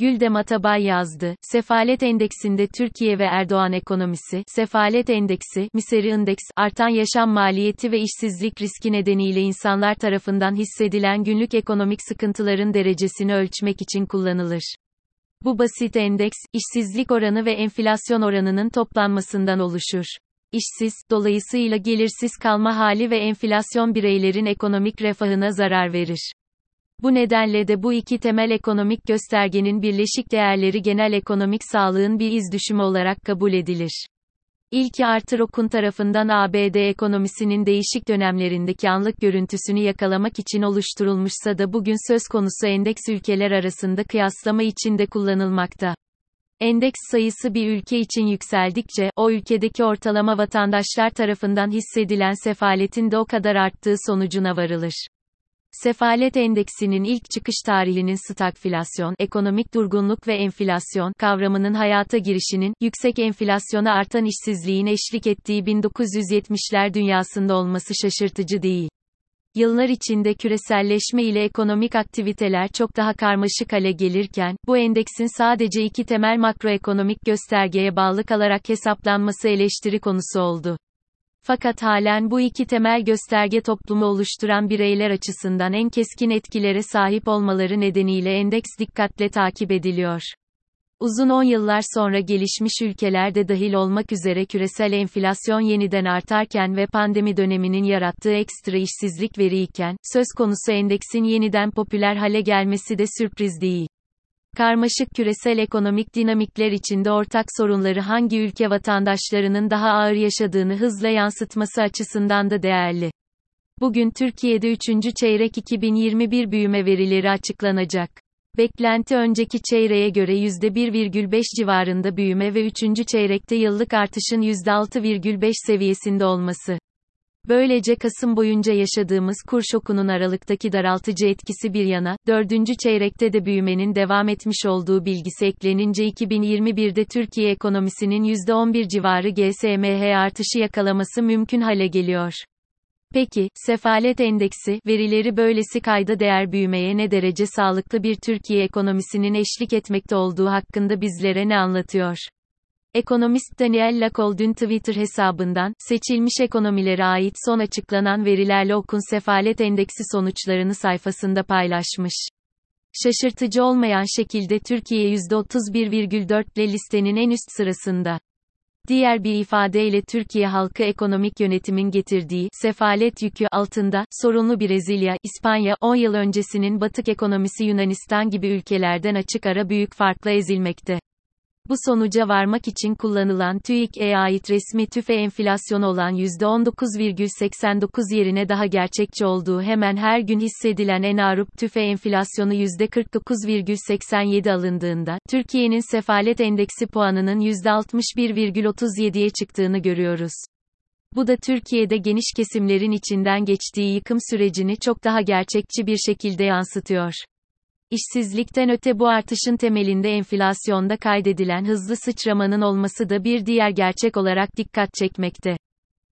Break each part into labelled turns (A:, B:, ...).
A: Güldem Atabay yazdı. Sefalet endeksinde Türkiye ve Erdoğan ekonomisi, sefalet endeksi, miseri indeks, artan yaşam maliyeti ve işsizlik riski nedeniyle insanlar tarafından hissedilen günlük ekonomik sıkıntıların derecesini ölçmek için kullanılır. Bu basit endeks, işsizlik oranı ve enflasyon oranının toplanmasından oluşur. İşsiz, dolayısıyla gelirsiz kalma hali ve enflasyon bireylerin ekonomik refahına zarar verir. Bu nedenle de bu iki temel ekonomik göstergenin birleşik değerleri genel ekonomik sağlığın bir iz düşümü olarak kabul edilir. İlki Arthur Okun tarafından ABD ekonomisinin değişik dönemlerindeki anlık görüntüsünü yakalamak için oluşturulmuşsa da bugün söz konusu endeks ülkeler arasında kıyaslama için de kullanılmakta. Endeks sayısı bir ülke için yükseldikçe, o ülkedeki ortalama vatandaşlar tarafından hissedilen sefaletin de o kadar arttığı sonucuna varılır. Sefalet endeksinin ilk çıkış tarihinin stagflasyon, ekonomik durgunluk ve enflasyon kavramının hayata girişinin yüksek enflasyona artan işsizliğin eşlik ettiği 1970'ler dünyasında olması şaşırtıcı değil. Yıllar içinde küreselleşme ile ekonomik aktiviteler çok daha karmaşık hale gelirken, bu endeksin sadece iki temel makroekonomik göstergeye bağlı kalarak hesaplanması eleştiri konusu oldu. Fakat halen bu iki temel gösterge toplumu oluşturan bireyler açısından en keskin etkilere sahip olmaları nedeniyle endeks dikkatle takip ediliyor. Uzun 10 yıllar sonra gelişmiş ülkelerde dahil olmak üzere küresel enflasyon yeniden artarken ve pandemi döneminin yarattığı ekstra işsizlik veriyken, söz konusu endeksin yeniden popüler hale gelmesi de sürpriz değil. Karmaşık küresel ekonomik dinamikler içinde ortak sorunları hangi ülke vatandaşlarının daha ağır yaşadığını hızla yansıtması açısından da değerli. Bugün Türkiye'de 3. çeyrek 2021 büyüme verileri açıklanacak. Beklenti önceki çeyreğe göre %1,5 civarında büyüme ve 3. çeyrekte yıllık artışın %6,5 seviyesinde olması. Böylece Kasım boyunca yaşadığımız kur şokunun Aralık'taki daraltıcı etkisi bir yana, dördüncü çeyrekte de büyümenin devam etmiş olduğu bilgisi eklenince 2021'de Türkiye ekonomisinin %11 civarı GSMH artışı yakalaması mümkün hale geliyor. Peki, sefalet endeksi, verileri böylesi kayda değer büyümeye ne derece sağlıklı bir Türkiye ekonomisinin eşlik etmekte olduğu hakkında bizlere ne anlatıyor? Ekonomist Daniel Lacol dün Twitter hesabından, seçilmiş ekonomilere ait son açıklanan verilerle okun sefalet endeksi sonuçlarını sayfasında paylaşmış. Şaşırtıcı olmayan şekilde Türkiye %31,4 ile listenin en üst sırasında. Diğer bir ifadeyle Türkiye halkı ekonomik yönetimin getirdiği sefalet yükü altında sorunlu Brezilya, İspanya 10 yıl öncesinin batık ekonomisi Yunanistan gibi ülkelerden açık ara büyük farkla ezilmekte. Bu sonuca varmak için kullanılan TÜİK'e ait resmi tüfe enflasyon olan %19,89 yerine daha gerçekçi olduğu hemen her gün hissedilen enarup tüfe enflasyonu %49,87 alındığında, Türkiye'nin sefalet endeksi puanının %61,37'ye çıktığını görüyoruz. Bu da Türkiye'de geniş kesimlerin içinden geçtiği yıkım sürecini çok daha gerçekçi bir şekilde yansıtıyor. İşsizlikten öte bu artışın temelinde enflasyonda kaydedilen hızlı sıçramanın olması da bir diğer gerçek olarak dikkat çekmekte.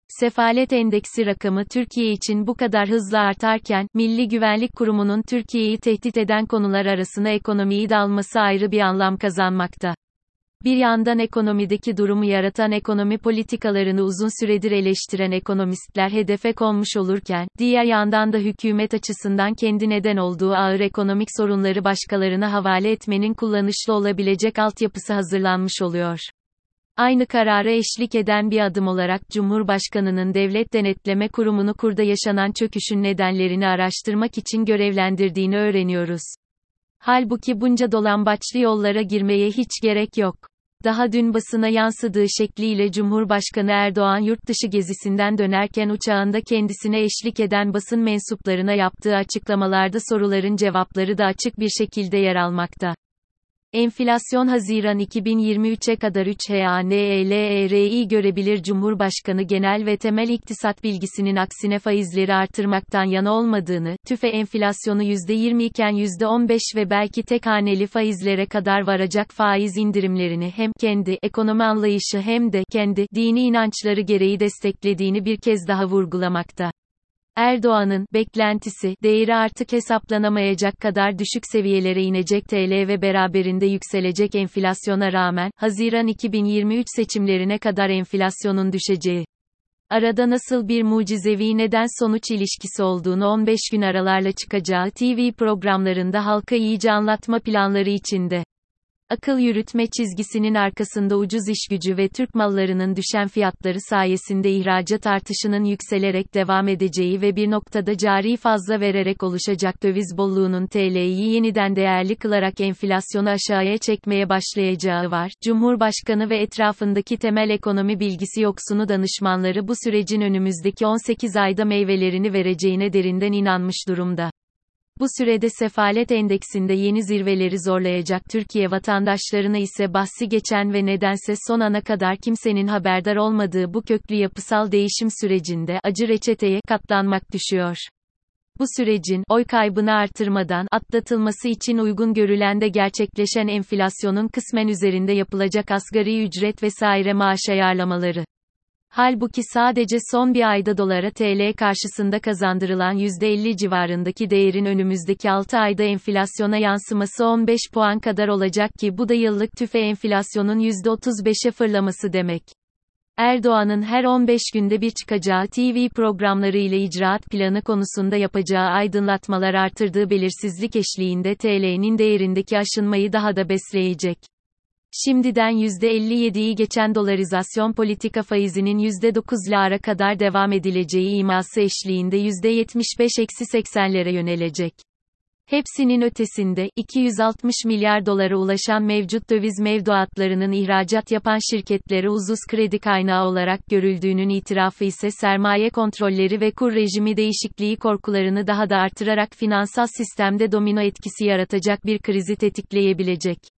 A: Sefalet endeksi rakamı Türkiye için bu kadar hızlı artarken, Milli Güvenlik Kurumu'nun Türkiye'yi tehdit eden konular arasına ekonomiyi dalması ayrı bir anlam kazanmakta. Bir yandan ekonomideki durumu yaratan ekonomi politikalarını uzun süredir eleştiren ekonomistler hedefe konmuş olurken, diğer yandan da hükümet açısından kendi neden olduğu ağır ekonomik sorunları başkalarına havale etmenin kullanışlı olabilecek altyapısı hazırlanmış oluyor. Aynı karara eşlik eden bir adım olarak Cumhurbaşkanının Devlet Denetleme Kurumu'nu kurda yaşanan çöküşün nedenlerini araştırmak için görevlendirdiğini öğreniyoruz. Halbuki bunca dolambaçlı yollara girmeye hiç gerek yok. Daha dün basına yansıdığı şekliyle Cumhurbaşkanı Erdoğan yurt dışı gezisinden dönerken uçağında kendisine eşlik eden basın mensuplarına yaptığı açıklamalarda soruların cevapları da açık bir şekilde yer almakta. Enflasyon Haziran 2023'e kadar 3 HANELERI görebilir Cumhurbaşkanı genel ve temel iktisat bilgisinin aksine faizleri artırmaktan yana olmadığını, tüfe enflasyonu %20 iken %15 ve belki tek haneli faizlere kadar varacak faiz indirimlerini hem kendi ekonomi anlayışı hem de kendi dini inançları gereği desteklediğini bir kez daha vurgulamakta. Erdoğan'ın beklentisi, değeri artık hesaplanamayacak kadar düşük seviyelere inecek TL ve beraberinde yükselecek enflasyona rağmen, Haziran 2023 seçimlerine kadar enflasyonun düşeceği. Arada nasıl bir mucizevi neden-sonuç ilişkisi olduğunu 15 gün aralarla çıkacağı TV programlarında halka iyice anlatma planları içinde. Akıl yürütme çizgisinin arkasında ucuz iş gücü ve Türk mallarının düşen fiyatları sayesinde ihracat artışının yükselerek devam edeceği ve bir noktada cari fazla vererek oluşacak döviz bolluğunun TL'yi yeniden değerli kılarak enflasyonu aşağıya çekmeye başlayacağı var. Cumhurbaşkanı ve etrafındaki temel ekonomi bilgisi yoksunu danışmanları bu sürecin önümüzdeki 18 ayda meyvelerini vereceğine derinden inanmış durumda. Bu sürede sefalet endeksinde yeni zirveleri zorlayacak Türkiye vatandaşlarına ise bahsi geçen ve nedense son ana kadar kimsenin haberdar olmadığı bu köklü yapısal değişim sürecinde acı reçeteye katlanmak düşüyor. Bu sürecin oy kaybını artırmadan atlatılması için uygun görülen de gerçekleşen enflasyonun kısmen üzerinde yapılacak asgari ücret vesaire maaş ayarlamaları. Halbuki sadece son bir ayda dolara TL karşısında kazandırılan %50 civarındaki değerin önümüzdeki 6 ayda enflasyona yansıması 15 puan kadar olacak ki bu da yıllık tüfe enflasyonun %35'e fırlaması demek. Erdoğan'ın her 15 günde bir çıkacağı TV programları ile icraat planı konusunda yapacağı aydınlatmalar artırdığı belirsizlik eşliğinde TL'nin değerindeki aşınmayı daha da besleyecek. Şimdiden %57'yi geçen dolarizasyon politika faizinin %9'lara kadar devam edileceği iması eşliğinde %75-80'lere yönelecek. Hepsinin ötesinde, 260 milyar dolara ulaşan mevcut döviz mevduatlarının ihracat yapan şirketlere uzuz kredi kaynağı olarak görüldüğünün itirafı ise sermaye kontrolleri ve kur rejimi değişikliği korkularını daha da artırarak finansal sistemde domino etkisi yaratacak bir krizi tetikleyebilecek.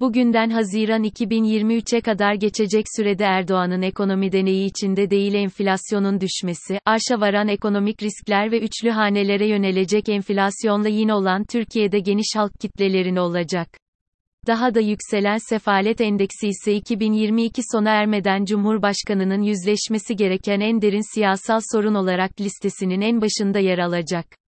A: Bugünden Haziran 2023'e kadar geçecek sürede Erdoğan'ın ekonomi deneyi içinde değil enflasyonun düşmesi, arşa varan ekonomik riskler ve üçlü hanelere yönelecek enflasyonla yine olan Türkiye'de geniş halk kitlelerini olacak. Daha da yükselen sefalet endeksi ise 2022 sona ermeden Cumhurbaşkanının yüzleşmesi gereken en derin siyasal sorun olarak listesinin en başında yer alacak.